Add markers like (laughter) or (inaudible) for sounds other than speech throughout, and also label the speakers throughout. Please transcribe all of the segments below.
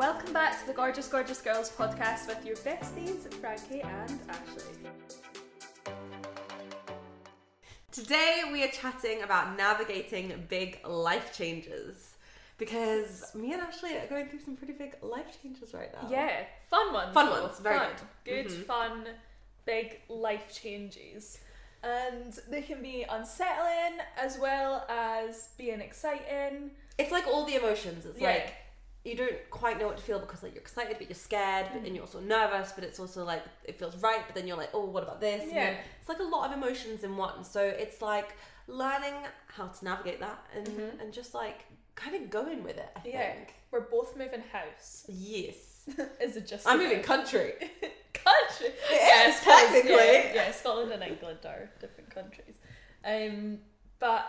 Speaker 1: Welcome back to the Gorgeous Gorgeous Girls podcast with your besties, Frankie and Ashley.
Speaker 2: Today we are chatting about navigating big life changes because me and Ashley are going through some pretty big life changes right now.
Speaker 1: Yeah, fun ones.
Speaker 2: Fun
Speaker 1: though.
Speaker 2: ones, very
Speaker 1: fun.
Speaker 2: good.
Speaker 1: Good,
Speaker 2: Mhm.
Speaker 1: fun, big life changes. And they can be unsettling as well as being exciting.
Speaker 2: It's like all the emotions. It's
Speaker 1: Yeah.
Speaker 2: like you don't quite know what to feel because like you're excited but you're scared but
Speaker 1: Mm.
Speaker 2: and you're also nervous but it's also like it feels right but then you're like oh what about this And
Speaker 1: Yeah.
Speaker 2: it's like a lot of emotions in one so it's like learning how to navigate that and
Speaker 1: Mhm.
Speaker 2: and just like kind of going with it I
Speaker 1: Yeah.
Speaker 2: think
Speaker 1: We're both moving house.
Speaker 2: yes (laughs)
Speaker 1: Is it just
Speaker 2: I'm moving country (laughs)
Speaker 1: country?
Speaker 2: Yes, technically.
Speaker 1: Yeah, yeah, Scotland and England are different countries. Um, but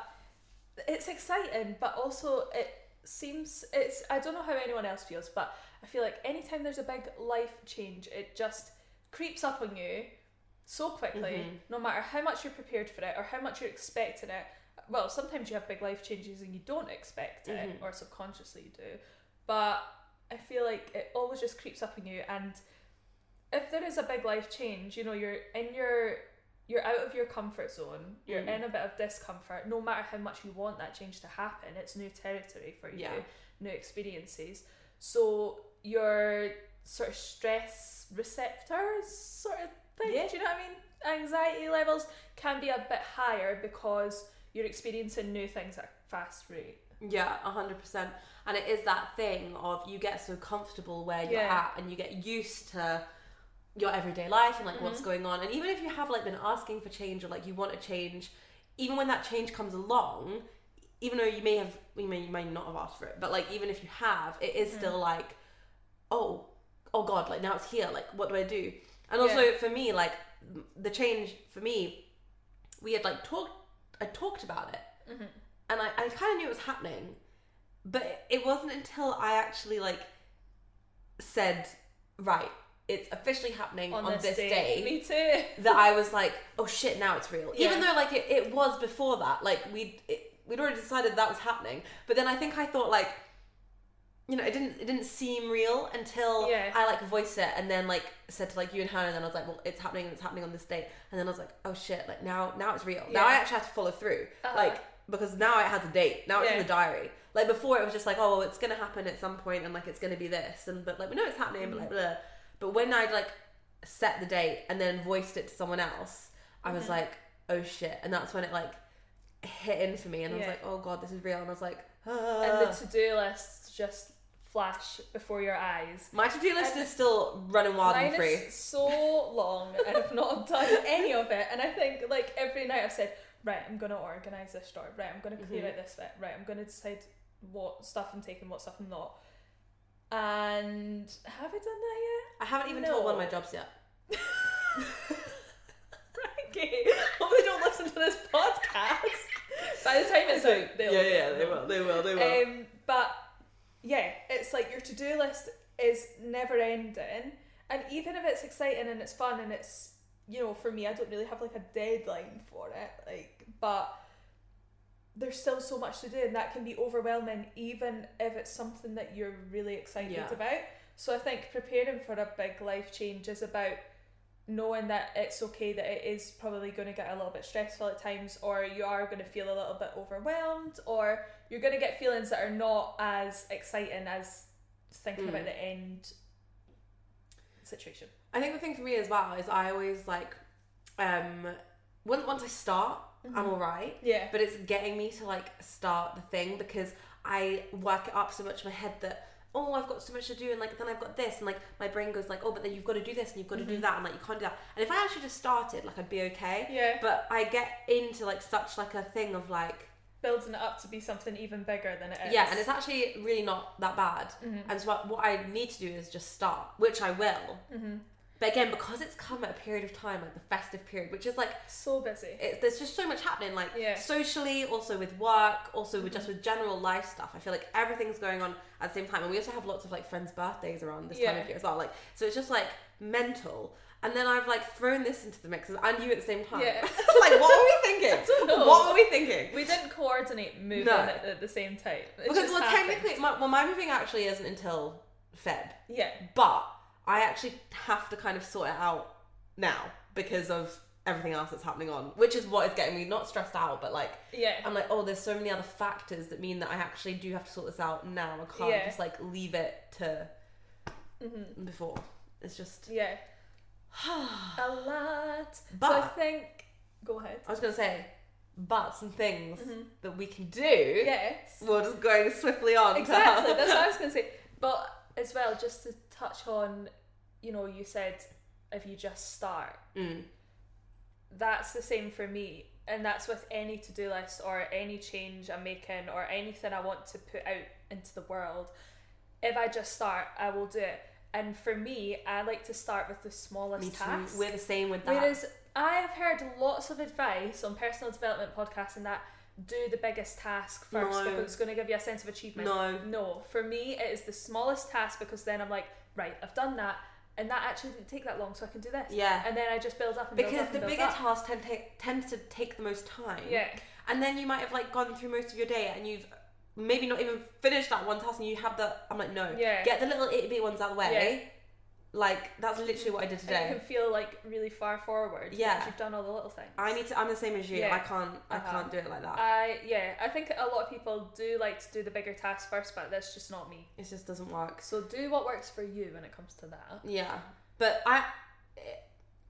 Speaker 1: it's exciting, but also it seems it's. I don't know how anyone else feels, but I feel like anytime there's a big life change, it just creeps up on you so quickly.
Speaker 2: Mhm.
Speaker 1: No matter how much you're prepared for it or how much you're expecting it. Well, sometimes you have big life changes and you don't expect it,
Speaker 2: Mhm.
Speaker 1: or subconsciously you do. But I feel like it always just creeps up on you and if there is a big life change, you know, you're in your you're out of your comfort zone. You're
Speaker 2: Mm.
Speaker 1: in a bit of discomfort. No matter how much you want that change to happen, it's new territory for you,
Speaker 2: Yeah.
Speaker 1: new experiences. So your sort of stress receptors sort of thing.
Speaker 2: Yeah.
Speaker 1: Do you know what I mean? Anxiety levels can be a bit higher because you're experiencing new things at a fast rate.
Speaker 2: Yeah, a hundred percent. And it is that thing of you get so comfortable where you're
Speaker 1: Yeah.
Speaker 2: at, and you get used to your everyday life and like what's
Speaker 1: Mhm.
Speaker 2: going on. And even if you have like been asking for change or like you want a change, even when that change comes along, even though you may have, you may you may not have asked for it, but like even if you have, it is
Speaker 1: Mhm.
Speaker 2: still like, oh, oh God, like now it's here. Like what do I do? And also
Speaker 1: Yeah.
Speaker 2: for me, like the change for me, we had like talked, I talked about it
Speaker 1: Mm-hmm.
Speaker 2: and I, I kind of knew it was happening, but it wasn't until I actually like said, right, it's officially happening on, this, day,
Speaker 1: Me too. (laughs)
Speaker 2: that I was like, oh shit, now it's real. Even
Speaker 1: Yeah.
Speaker 2: though like it, it was before that, like we'd we'd already decided that was happening, but then I think I thought like. You know, it didn't. It didn't seem real until
Speaker 1: Yeah.
Speaker 2: I like voiced it, and then like said to like you and Hannah, and then I was like, "Well, it's happening, and it's happening on this date." And then I was like, "Oh shit! Like now, now it's real. Now I actually have to follow through."
Speaker 1: Uh-huh.
Speaker 2: Like because now it has a date. Now it's in the diary. Like before, it was just like, oh, well, it's gonna happen at some point, and like it's gonna be this, and but like we know it's happening, but like
Speaker 1: Mm-hmm.
Speaker 2: blah. But when I'd like set the date and then voiced it to someone else, I was
Speaker 1: Mhm.
Speaker 2: like, oh shit, and that's when it like hit in for me, and I was like, oh god, this is real, and I was like, ah.
Speaker 1: and the to-do list just flash before your eyes.
Speaker 2: my to do list
Speaker 1: and-
Speaker 2: is still running wild and free.
Speaker 1: so long and I've not (laughs) done any of it. And I think like every night I've said, right, I'm gonna organise this drawer. Right, I'm gonna clear
Speaker 2: Mhm.
Speaker 1: out this bit. Right, I'm gonna decide what stuff I'm taking, what stuff I'm not. And have I done that yet?
Speaker 2: I haven't even told one of my jobs yet. (laughs)
Speaker 1: Frankie, (laughs) hope they don't listen to this podcast. By the time it's out, they'll Yeah,
Speaker 2: They will. They will, they will.
Speaker 1: Um, but yeah, it's like your to do list is never ending, and even if it's exciting and it's fun and it's you know for me, I don't really have like a deadline for it, like but there's still so much to do and that can be overwhelming even if it's something that you're really excited
Speaker 2: Yeah.
Speaker 1: about so i think preparing for a big life change is about knowing that it's okay that it is probably going to get a little bit stressful at times or you are going to feel a little bit overwhelmed or you're going to get feelings that are not as exciting as thinking
Speaker 2: Mm.
Speaker 1: about the end situation
Speaker 2: I think the thing for me as well is I always like, um, once once I start, I'm
Speaker 1: Mhm.
Speaker 2: alright.
Speaker 1: yeah
Speaker 2: But it's getting me to like start the thing because I work it up so much in my head that oh I've got so much to do and like then I've got this and like my brain goes like oh but then you've got to do this and you've got to do
Speaker 1: Mhm.
Speaker 2: that and like you can't do that and if I actually just started like I'd be okay.
Speaker 1: yeah
Speaker 2: But I get into like such like a thing of like
Speaker 1: building it up to be something even bigger than it is
Speaker 2: yeah and it's actually really not that bad.
Speaker 1: Mhm.
Speaker 2: And so what, what I need to do is just start, which I will.
Speaker 1: Mhm.
Speaker 2: But again, because it's come at a period of time, like the festive period, which is like
Speaker 1: so busy
Speaker 2: it, there's just so much happening like
Speaker 1: Yeah.
Speaker 2: socially also with work also with just
Speaker 1: Mhm.
Speaker 2: with general life stuff i feel like everything's going on at the same time and we also have lots of like friends birthdays around this time of year as well like so it's just like mental and then i've like thrown this into the mix and you at the same time
Speaker 1: Yeah. (laughs)
Speaker 2: like what were we thinking (laughs)
Speaker 1: I don't know.
Speaker 2: what were we thinking
Speaker 1: We didn't coordinate moving
Speaker 2: No.
Speaker 1: at, at the same time. It
Speaker 2: because
Speaker 1: just
Speaker 2: well
Speaker 1: happened.
Speaker 2: technically my, well my moving actually isn't until Feb.
Speaker 1: Yeah.
Speaker 2: But I actually have to kind of sort it out now because of everything else that's happening on, which is what is getting me not stressed out, but like
Speaker 1: Yeah.
Speaker 2: I'm like, oh, there's so many other factors that mean that I actually do have to sort this out now. I can't
Speaker 1: Yeah.
Speaker 2: just like leave it to
Speaker 1: hmm
Speaker 2: before. It's just.
Speaker 1: Yeah. (sighs) A lot. so I think. Go ahead.
Speaker 2: I was gonna say, But some things
Speaker 1: Mhm.
Speaker 2: that we can do.
Speaker 1: Yes.
Speaker 2: We're just going swiftly on.
Speaker 1: Exactly. That's what I (laughs) was going to say. But as well, just to touch on, you know, you said if you just start,
Speaker 2: Mm.
Speaker 1: that's the same for me. And that's with any to do list or any change I'm making or anything I want to put out into the world. If I just start, I will do it. And for me, I like to start with the smallest
Speaker 2: Me
Speaker 1: task.
Speaker 2: We're the same with that.
Speaker 1: Whereas I have heard lots of advice on personal development podcasts and that do the biggest task first
Speaker 2: No.
Speaker 1: because it's going to give you a sense of achievement.
Speaker 2: no.
Speaker 1: No, for me, it is the smallest task because then I'm like, right, I've done that, and that actually didn't take that long, so I can do this.
Speaker 2: Yeah.
Speaker 1: And then I just build up and build
Speaker 2: Because
Speaker 1: up
Speaker 2: the
Speaker 1: and
Speaker 2: bigger
Speaker 1: up.
Speaker 2: task tend ta- tends to take the most time.
Speaker 1: Yeah,
Speaker 2: And then you might have like gone through most of your day and you've maybe not even finished that one task and you have the I'm like, no.
Speaker 1: Yeah.
Speaker 2: Get the little itty bitty ones out of the way. Like that's literally what I did
Speaker 1: and you
Speaker 2: today.
Speaker 1: can feel like really far forward.
Speaker 2: Yeah.
Speaker 1: because you've done all the little things.
Speaker 2: I need to I'm the same as you.
Speaker 1: Yeah.
Speaker 2: I can't I
Speaker 1: Uh-huh.
Speaker 2: can't do it like that.
Speaker 1: I yeah, I think a lot of people do like to do the bigger task first, but that's just not me.
Speaker 2: it just doesn't work.
Speaker 1: So do what works for you when it comes to that.
Speaker 2: Yeah. But I it,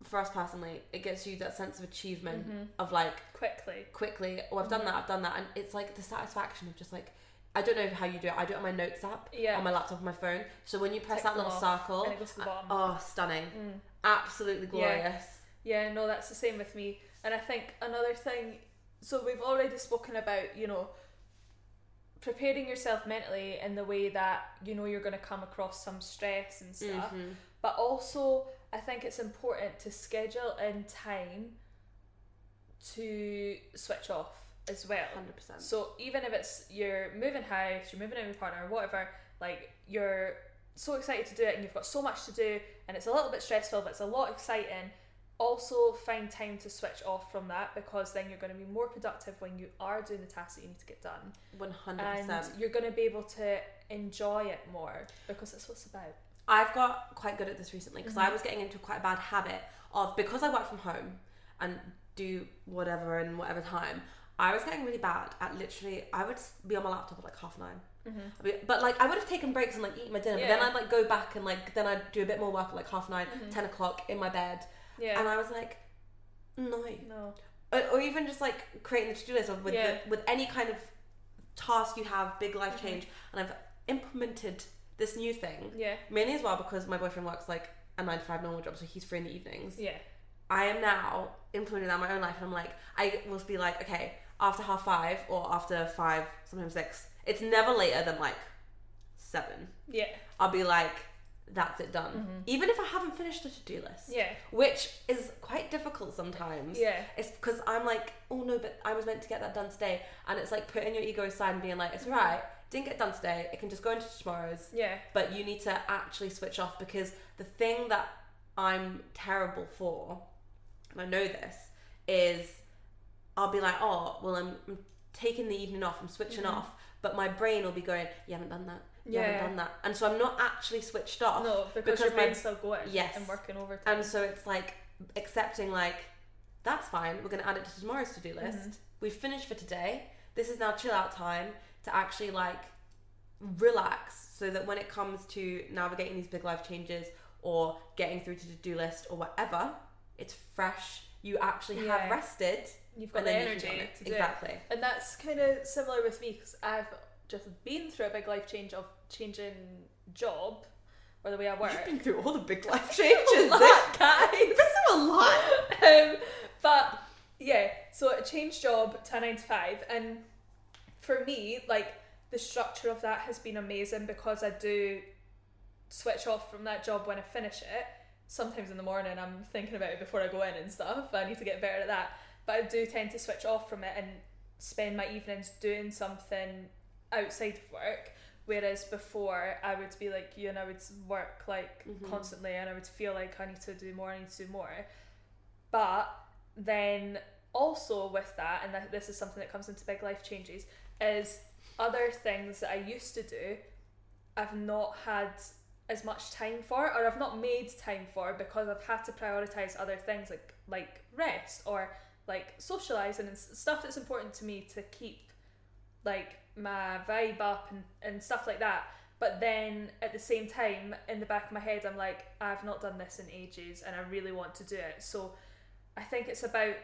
Speaker 2: for us personally, it gets you that sense of achievement
Speaker 1: Mhm.
Speaker 2: of like
Speaker 1: Quickly.
Speaker 2: quickly, oh I've done
Speaker 1: Mhm.
Speaker 2: that, I've done that and it's like the satisfaction of just like I don't know how you do it. I do it on my notes app,
Speaker 1: Yeah.
Speaker 2: on my laptop, on my phone. So when you press
Speaker 1: Tick
Speaker 2: that little
Speaker 1: off,
Speaker 2: circle,
Speaker 1: and it goes to the bottom.
Speaker 2: oh, stunning.
Speaker 1: Mm.
Speaker 2: Absolutely glorious.
Speaker 1: Yeah, no, that's the same with me. And I think another thing, so we've already spoken about, you know, preparing yourself mentally in the way that you know you're going to come across some stress and stuff.
Speaker 2: Mhm.
Speaker 1: But also, I think it's important to schedule in time to switch off as well.
Speaker 2: 100%.
Speaker 1: So even if it's you're moving house, you're moving in with your partner, whatever, like you're so excited to do it and you've got so much to do and it's a little bit stressful but it's a lot exciting. Also find time to switch off from that because then you're going to be more productive when you are doing the tasks that you need to get done.
Speaker 2: 100%.
Speaker 1: And you're going to be able to enjoy it more because that's what it's about.
Speaker 2: I've got quite good at this recently because I
Speaker 1: Mhm.
Speaker 2: was getting into quite a bad habit of because I work from home and do whatever in whatever time. I was getting really bad at literally. I would be on my laptop at like half 9
Speaker 1: Mm-hmm.
Speaker 2: Be- But like I would have taken breaks and like eat my dinner, but then I'd like go back and like then I'd do a bit more work at like half 9
Speaker 1: Mhm.
Speaker 2: 10 o'clock in my bed,
Speaker 1: Yeah.
Speaker 2: and I was like, no,
Speaker 1: no.
Speaker 2: or, or even just like creating the to do list with
Speaker 1: Yeah.
Speaker 2: the, with any kind of task you have, big life
Speaker 1: Mhm.
Speaker 2: change, and I've implemented this new thing
Speaker 1: Yeah.
Speaker 2: mainly as well because my boyfriend works like a nine to five normal job, so he's free in the evenings.
Speaker 1: Yeah.
Speaker 2: I am now implementing that in my own life, and I'm like, I will be like, okay, after half five or after five, sometimes six. It's never later than like seven.
Speaker 1: Yeah.
Speaker 2: I'll be like, that's it done.
Speaker 1: Mhm.
Speaker 2: Even if I haven't finished the to do list,
Speaker 1: Yeah.
Speaker 2: which is quite difficult sometimes.
Speaker 1: Yeah.
Speaker 2: It's because I'm like, oh no, but I was meant to get that done today, and it's like putting your ego aside and being like, it's right, didn't get done today. It can just go into tomorrow's
Speaker 1: Yeah.
Speaker 2: but you need to actually switch off because the thing that I'm terrible for, and I know this, is I'll be like, oh, well, I'm, I'm taking the evening off, I'm switching
Speaker 1: Mhm.
Speaker 2: off, but my brain will be going, you haven't done that, you
Speaker 1: Yeah.
Speaker 2: haven't done that, and so I'm not actually switched off.
Speaker 1: No, because,
Speaker 2: because
Speaker 1: your brain's still going
Speaker 2: Yes.
Speaker 1: and working overtime.
Speaker 2: And so it's like accepting, like, that's fine, we're going to add it to tomorrow's to do list.
Speaker 1: Mhm.
Speaker 2: We've finished for today. This is now chill out time to actually like relax so that when it comes to navigating these big life changes or getting through to the do list or whatever, it's fresh. You actually
Speaker 1: Yeah.
Speaker 2: have rested
Speaker 1: You've got the energy
Speaker 2: it.
Speaker 1: to do it.
Speaker 2: exactly.
Speaker 1: And that's kind of similar with me because I've just been through a big life change of changing job or the way I work.
Speaker 2: You've been through all the big life (laughs) changes,
Speaker 1: A lot, guys.
Speaker 2: This is a lot. (laughs)
Speaker 1: um, but yeah, so I changed job to a nine to five, and for me, like the structure of that has been amazing because I do switch off from that job when I finish it. Sometimes in the morning, I'm thinking about it before I go in and stuff. I need to get better at that, but I do tend to switch off from it and spend my evenings doing something outside of work. Whereas before, I would be like you, and I would work like
Speaker 2: Mhm.
Speaker 1: constantly, and I would feel like I need to do more, I need to do more. But then also with that, and this is something that comes into big life changes, is other things that I used to do, I've not had as much time for or I've not made time for because I've had to prioritize other things like like rest or like socializing and stuff that's important to me to keep like my vibe up and, and stuff like that but then at the same time in the back of my head I'm like I've not done this in ages and I really want to do it so I think it's about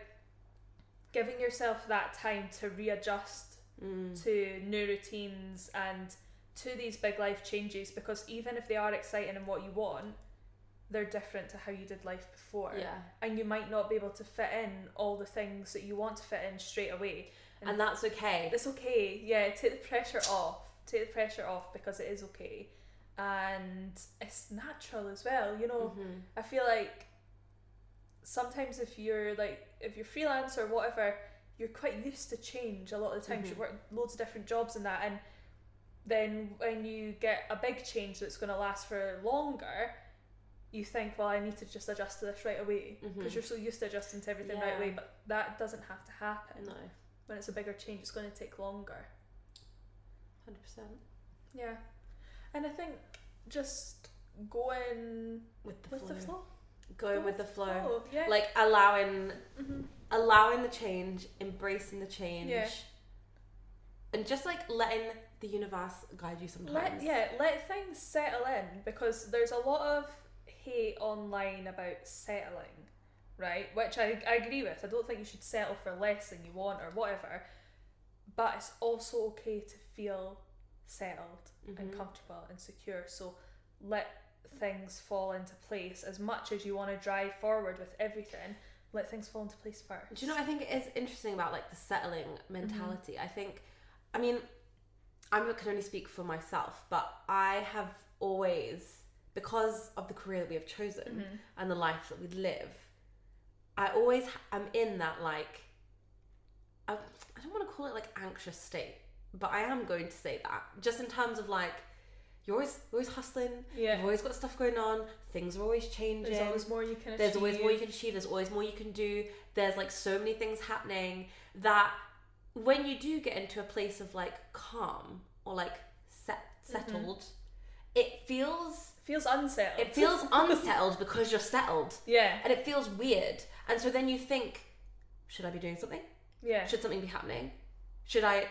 Speaker 1: giving yourself that time to readjust
Speaker 2: Mm.
Speaker 1: to new routines and to these big life changes because even if they are exciting and what you want, they're different to how you did life before.
Speaker 2: Yeah.
Speaker 1: And you might not be able to fit in all the things that you want to fit in straight away.
Speaker 2: And that's okay.
Speaker 1: It's okay. Yeah, take the pressure off. Take the pressure off because it is okay. And it's natural as well. You know,
Speaker 2: Mhm.
Speaker 1: I feel like sometimes if you're like if you're freelance or whatever, you're quite used to change a lot of the times.
Speaker 2: Mhm.
Speaker 1: You work loads of different jobs and that, and then when you get a big change that's going to last for longer, you think, well, I need to just adjust to this right away because
Speaker 2: Mhm.
Speaker 1: you're so used to adjusting to everything right away. But that doesn't have to happen.
Speaker 2: No,
Speaker 1: When it's a bigger change, it's going to take longer.
Speaker 2: hundred percent
Speaker 1: Yeah, and I think just going
Speaker 2: with the
Speaker 1: with
Speaker 2: flow.
Speaker 1: the flow.
Speaker 2: Going
Speaker 1: Go
Speaker 2: with the flow.
Speaker 1: Oh, yeah.
Speaker 2: Like allowing
Speaker 1: hmm
Speaker 2: allowing the change, embracing the change.
Speaker 1: Yeah.
Speaker 2: And just like letting the universe guide you sometimes.
Speaker 1: Let yeah, let things settle in because there's a lot of hate online about settling, right? Which I, I agree with. I don't think you should settle for less than you want or whatever. But it's also okay to feel settled and
Speaker 2: Mhm.
Speaker 1: comfortable and secure. So let things fall into place as much as you want to drive forward with everything. Let things fall into place first.
Speaker 2: Do you know what I think is interesting about like the settling
Speaker 1: Mm-hmm.
Speaker 2: mentality? I think, I mean, I can only speak for myself, but I have always, because of the career that we have chosen
Speaker 1: Mhm.
Speaker 2: and the life that we live, I always am in that like, I, I don't want to call it like anxious state, but I am going to say that just in terms of like, you're always you're always hustling.
Speaker 1: Yeah.
Speaker 2: You've always got stuff going on. Things are always changing.
Speaker 1: There's always more you can achieve.
Speaker 2: There's always more you can achieve. There's always more you can do. There's like so many things happening that when you do get into a place of like calm or like set, settled, it feels
Speaker 1: feels unsettled.
Speaker 2: it feels (laughs) unsettled because you're settled,
Speaker 1: yeah.
Speaker 2: and it feels weird. And so then you think, should I be doing something?
Speaker 1: Yeah.
Speaker 2: Should something be happening? Should I?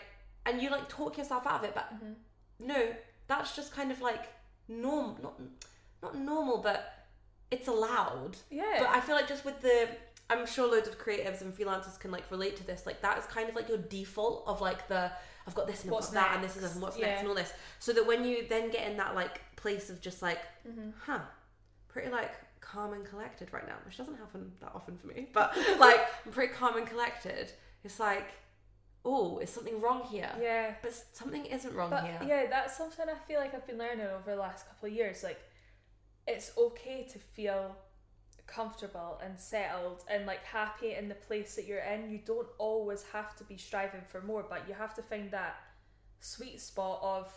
Speaker 2: And you like talk yourself out of it, but
Speaker 1: Mhm.
Speaker 2: no, that's just kind of like norm, not not normal, but it's allowed.
Speaker 1: Yeah.
Speaker 2: But I feel like just with the, I'm sure loads of creatives and freelancers can like relate to this. Like that is kind of like your default of like the I've got this and I've
Speaker 1: What's
Speaker 2: got that and this is and what's
Speaker 1: Yeah.
Speaker 2: next and all this. So that when you then get in that like place of just like,
Speaker 1: Mhm.
Speaker 2: huh, pretty like calm and collected right now, which doesn't happen that often for me, (laughs) but like I'm pretty calm and collected. It's like, oh, is something wrong here?
Speaker 1: Yeah.
Speaker 2: But something isn't wrong
Speaker 1: But
Speaker 2: here.
Speaker 1: yeah, that's something I feel like I've been learning over the last couple of years. Like, it's okay to feel comfortable and settled and like happy in the place that you're in. You don't always have to be striving for more, but you have to find that sweet spot of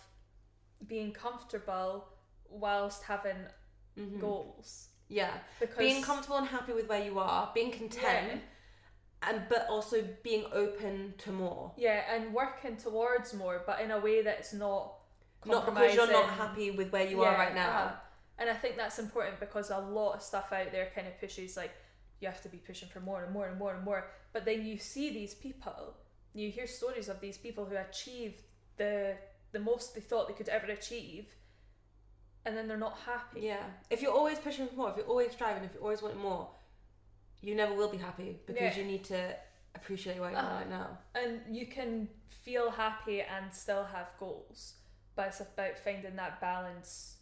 Speaker 1: being comfortable whilst having
Speaker 2: Mhm.
Speaker 1: goals.
Speaker 2: Yeah.
Speaker 1: Because
Speaker 2: being comfortable and happy with where you are, being content, and but also being open to more.
Speaker 1: Yeah, and working towards more, but in a way that's not
Speaker 2: Not because you're not happy with where you are right now.
Speaker 1: uh-huh. And I think that's important because a lot of stuff out there kind of pushes like you have to be pushing for more and more and more and more. But then you see these people, you hear stories of these people who achieved the the most they thought they could ever achieve, and then they're not happy.
Speaker 2: Yeah. If you're always pushing for more, if you're always striving, if you're always want more, you never will be happy because
Speaker 1: Yeah.
Speaker 2: you need to appreciate where you are
Speaker 1: Uh-huh.
Speaker 2: right now.
Speaker 1: And you can feel happy and still have goals, but it's about finding that balance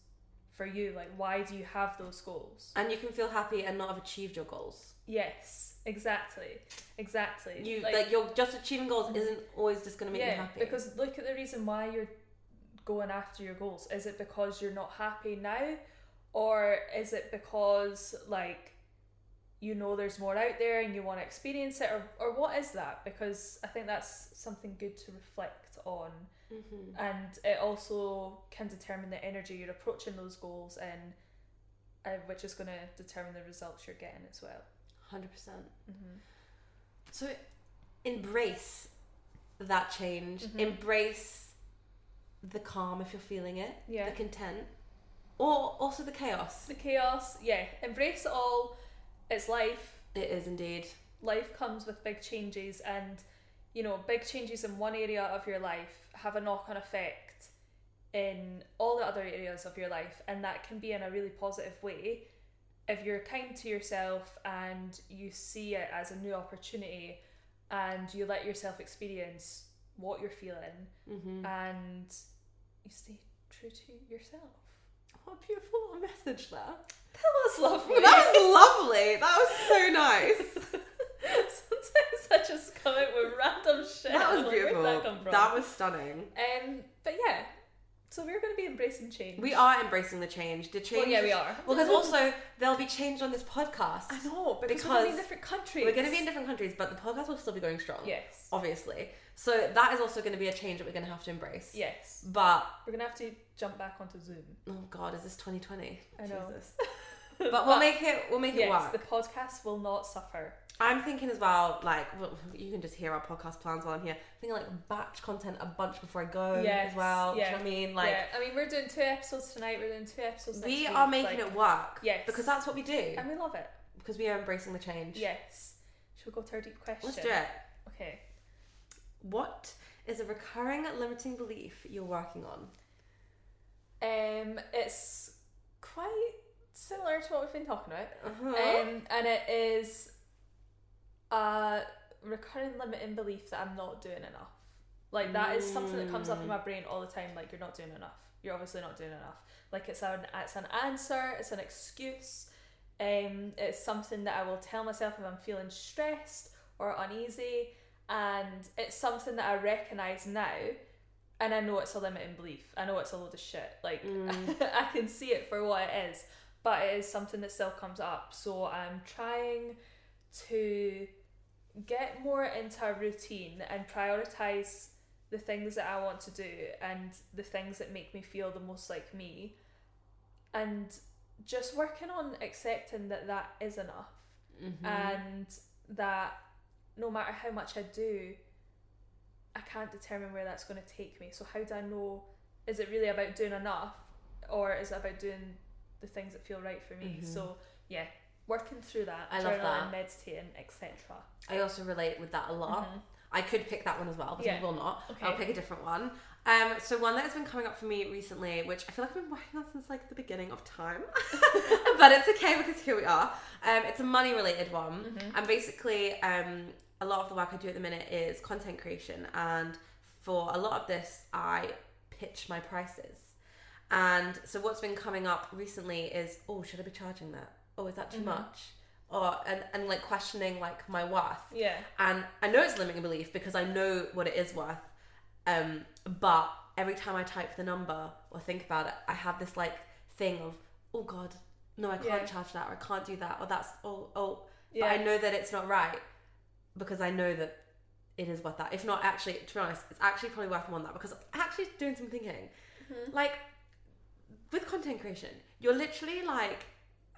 Speaker 1: for you. Like, why do you have those goals?
Speaker 2: And you can feel happy and not have achieved your goals.
Speaker 1: Yes, exactly, exactly.
Speaker 2: You like, you're just achieving goals isn't always just gonna make
Speaker 1: yeah,
Speaker 2: you happy.
Speaker 1: because look at the reason why you're going after your goals. Is it because you're not happy now, or is it because like you know there's more out there and you want to experience it, or or what is that? Because I think that's something good to reflect on,
Speaker 2: hmm
Speaker 1: and it also can determine the energy you're approaching those goals in, uh, which is going to determine the results you're getting as well.
Speaker 2: Hundred percent.
Speaker 1: Mm-hmm.
Speaker 2: So embrace that change.
Speaker 1: Mhm.
Speaker 2: Embrace the calm if you're feeling it.
Speaker 1: Yeah.
Speaker 2: The content. or also the chaos.
Speaker 1: The chaos, yeah. Embrace it all. It's life.
Speaker 2: It is indeed.
Speaker 1: Life comes with big changes, and you know, big changes in one area of your life have a knock on effect in all the other areas of your life, and that can be in a really positive way if you're kind to yourself and you see it as a new opportunity and you let yourself experience what you're feeling
Speaker 2: Mm-hmm.
Speaker 1: and you stay true to yourself.
Speaker 2: What a beautiful message there.
Speaker 1: That was lovely.
Speaker 2: That was lovely. That was so nice. (laughs)
Speaker 1: Sometimes I just come out with random shit.
Speaker 2: that was
Speaker 1: like,
Speaker 2: beautiful.
Speaker 1: That?
Speaker 2: That was stunning.
Speaker 1: Um, but yeah, so we're going to be embracing change.
Speaker 2: We are embracing the change. The change.
Speaker 1: Well, yeah, we are.
Speaker 2: Well, because (laughs) also there'll be change on this podcast.
Speaker 1: I know because, we're going to be in different countries.
Speaker 2: We're going to be in different countries, but the podcast will still be going strong.
Speaker 1: Yes.
Speaker 2: Obviously. So that is also going to be a change that we're going to have to embrace.
Speaker 1: Yes.
Speaker 2: But
Speaker 1: We're going to have to jump back onto Zoom.
Speaker 2: oh god, is this 2020?
Speaker 1: I know.
Speaker 2: Jesus. (laughs) (laughs) But we'll make it. We'll make it
Speaker 1: yes,
Speaker 2: work.
Speaker 1: the podcast will not suffer.
Speaker 2: I'm thinking as well, like well, you can just hear our podcast plans while I'm here. I'm thinking like batch content a bunch before I go
Speaker 1: Yes,
Speaker 2: as well. Do you
Speaker 1: yeah,
Speaker 2: know what I mean? Like
Speaker 1: yeah, I mean, we're doing two episodes tonight. We're doing two episodes.
Speaker 2: we are making
Speaker 1: like-
Speaker 2: it work.
Speaker 1: Yes.
Speaker 2: Because that's what we do.
Speaker 1: and we love it.
Speaker 2: Because we are embracing the change.
Speaker 1: Yes. Should we go to our deep question?
Speaker 2: Let's do it.
Speaker 1: Okay.
Speaker 2: What is a recurring limiting belief you're working on?
Speaker 1: Um, it's quite similar to what we've been talking about.
Speaker 2: Uh-huh.
Speaker 1: Um, and it is a recurring limiting belief that I'm not doing enough. Like that is something that comes up in my brain all the time. Like you're not doing enough. You're obviously not doing enough. Like it's an it's an answer. It's an excuse. Um, it's something that I will tell myself if I'm feeling stressed or uneasy, and it's something that I recognize now, and I know it's a limiting belief. I know it's a load of shit. Like
Speaker 2: Mm. (laughs)
Speaker 1: I can see it for what it is, but it is something that still comes up. So I'm trying to get more into a routine and prioritize the things that I want to do and the things that make me feel the most like me, and just working on accepting that that is enough
Speaker 2: Mhm.
Speaker 1: and that no matter how much I do, I can't determine where that's going to take me. So how do I know? Is it really about doing enough, or is it about doing the things that feel right for me?
Speaker 2: Mhm.
Speaker 1: So yeah, working through that,
Speaker 2: I love
Speaker 1: journaling,
Speaker 2: that.
Speaker 1: meditating, etc.
Speaker 2: I also relate with that a lot.
Speaker 1: Mhm.
Speaker 2: I could pick that one as well, but
Speaker 1: Yeah.
Speaker 2: I will not.
Speaker 1: Okay.
Speaker 2: I'll pick a different one. Um, so one that has been coming up for me recently, which I feel like I've been working on since like the beginning of time, (laughs) but it's okay because here we are. Um, it's a money related one,
Speaker 1: Mhm.
Speaker 2: and basically, um, a lot of the work I do at the minute is content creation, and for a lot of this, I pitch my prices. And so what's been coming up recently is, oh, should I be charging that? Oh, is that too
Speaker 1: Mhm.
Speaker 2: much? Or and, and like questioning like my worth
Speaker 1: Yeah.
Speaker 2: and I know it's a limiting belief because I know what it is worth. Um, but every time I type the number or think about it, I have this like thing of, oh god, no, I can't
Speaker 1: Yeah.
Speaker 2: charge that, or I can't do that, or that's oh oh.
Speaker 1: Yeah.
Speaker 2: But I know that it's not right because I know that it is worth that. If not, actually, to be honest, it's actually probably worth more than that because I'm actually doing some thinking.
Speaker 1: Mhm.
Speaker 2: Like with content creation, you're literally like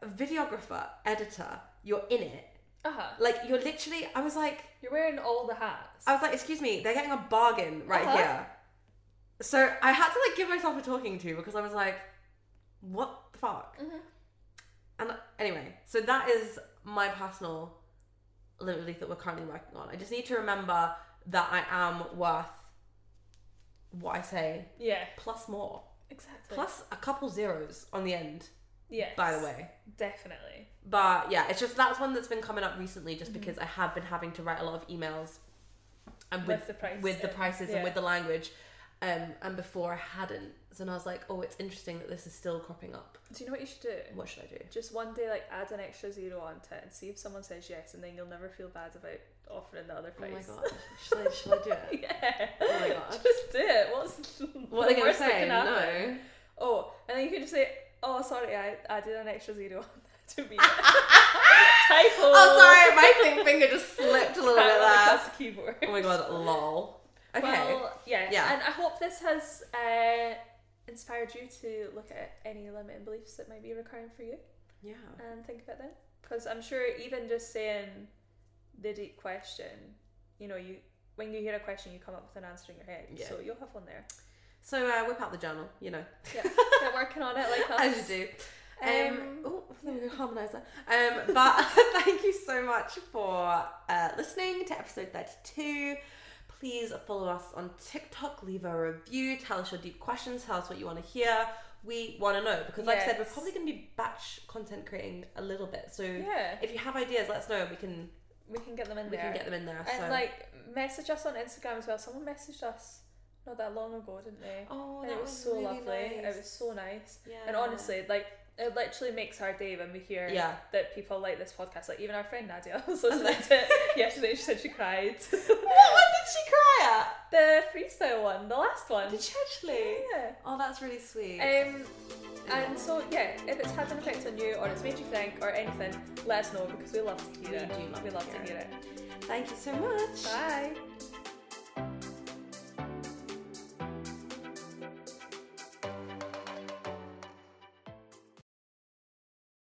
Speaker 2: a videographer, editor. You're in it.
Speaker 1: Uh huh.
Speaker 2: Like you're literally. I was like.
Speaker 1: You're wearing all the hats.
Speaker 2: I was like, excuse me, they're getting a bargain right
Speaker 1: Uh-huh.
Speaker 2: here. So I had to like give myself a talking to because I was like, what the fuck?
Speaker 1: Mhm.
Speaker 2: And anyway, so that is my personal limit that we're currently working on. I just need to remember that I am worth what I say
Speaker 1: Yeah.
Speaker 2: plus more,
Speaker 1: Exactly.
Speaker 2: plus a couple zeros on the end.
Speaker 1: Yes.
Speaker 2: By the way,
Speaker 1: Definitely.
Speaker 2: but yeah, it's just that's one that's been coming up recently, just
Speaker 1: Mhm.
Speaker 2: because I have been having to write a lot of emails and
Speaker 1: With,
Speaker 2: with
Speaker 1: the price.
Speaker 2: with the prices
Speaker 1: Yeah.
Speaker 2: and with the language. Um, and before I hadn't, so then I was like, oh, it's interesting that this is still cropping up.
Speaker 1: Do you know what you should do?
Speaker 2: What should I do?
Speaker 1: Just one day, like add an extra zero onto it and see if someone says yes, and then you'll never feel bad about offering the other place.
Speaker 2: Oh my god, should I, should I do it? (laughs)
Speaker 1: yeah.
Speaker 2: Oh my god.
Speaker 1: Just do it. What's
Speaker 2: What are they
Speaker 1: the
Speaker 2: gonna say? No.
Speaker 1: Oh, and then you can just say, "Oh, sorry, I added an extra zero on that (laughs) to be (laughs) Typo.
Speaker 2: Oh, sorry, my finger just slipped a little bit there.
Speaker 1: the keyboard.
Speaker 2: Oh my god, lol. Okay.
Speaker 1: Well, yeah,
Speaker 2: Yeah.
Speaker 1: and I hope this has uh, inspired you to look at any limiting beliefs that might be recurring for you
Speaker 2: yeah.
Speaker 1: and think about them. Because I'm sure even just saying the deep question, you know, you when you hear a question, you come up with an answer in your head.
Speaker 2: Yeah.
Speaker 1: So you'll have one there.
Speaker 2: So uh, whip out the journal, you know,
Speaker 1: Yeah, (laughs) get working on it like us.
Speaker 2: as you do. Um,
Speaker 1: Um,
Speaker 2: oh, there we go, harmonizer. Um, but (laughs) thank you so much for uh, listening to episode 32. Please follow us on TikTok, leave a review, tell us your deep questions, tell us what you want to hear. We want to know because, like I said, we're probably going to be batch content creating a little bit. So
Speaker 1: Yeah,
Speaker 2: if you have ideas, let us know. We can
Speaker 1: we can get them in there.
Speaker 2: we
Speaker 1: there.
Speaker 2: can get them in there.
Speaker 1: and
Speaker 2: so.
Speaker 1: like message us on Instagram as well. Someone messaged us not that long ago, didn't they?
Speaker 2: oh,
Speaker 1: and
Speaker 2: that
Speaker 1: it was, so
Speaker 2: really
Speaker 1: lovely.
Speaker 2: Nice.
Speaker 1: It was so nice.
Speaker 2: Yeah.
Speaker 1: And honestly, like it literally makes our day when we hear
Speaker 2: yeah.
Speaker 1: that people like this podcast. Like even our friend Nadia (laughs) was (laughs) listening to it yesterday. She said she cried.
Speaker 2: what one did she cry
Speaker 1: the freestyle one, the last one.
Speaker 2: Did she actually?
Speaker 1: Yeah.
Speaker 2: Oh, that's really sweet.
Speaker 1: Um, and so yeah, if it's had an effect on you or it's made you think or anything, let us know because we love to hear
Speaker 2: We
Speaker 1: it. we love to hear it.
Speaker 2: Thank you so much.
Speaker 1: Bye.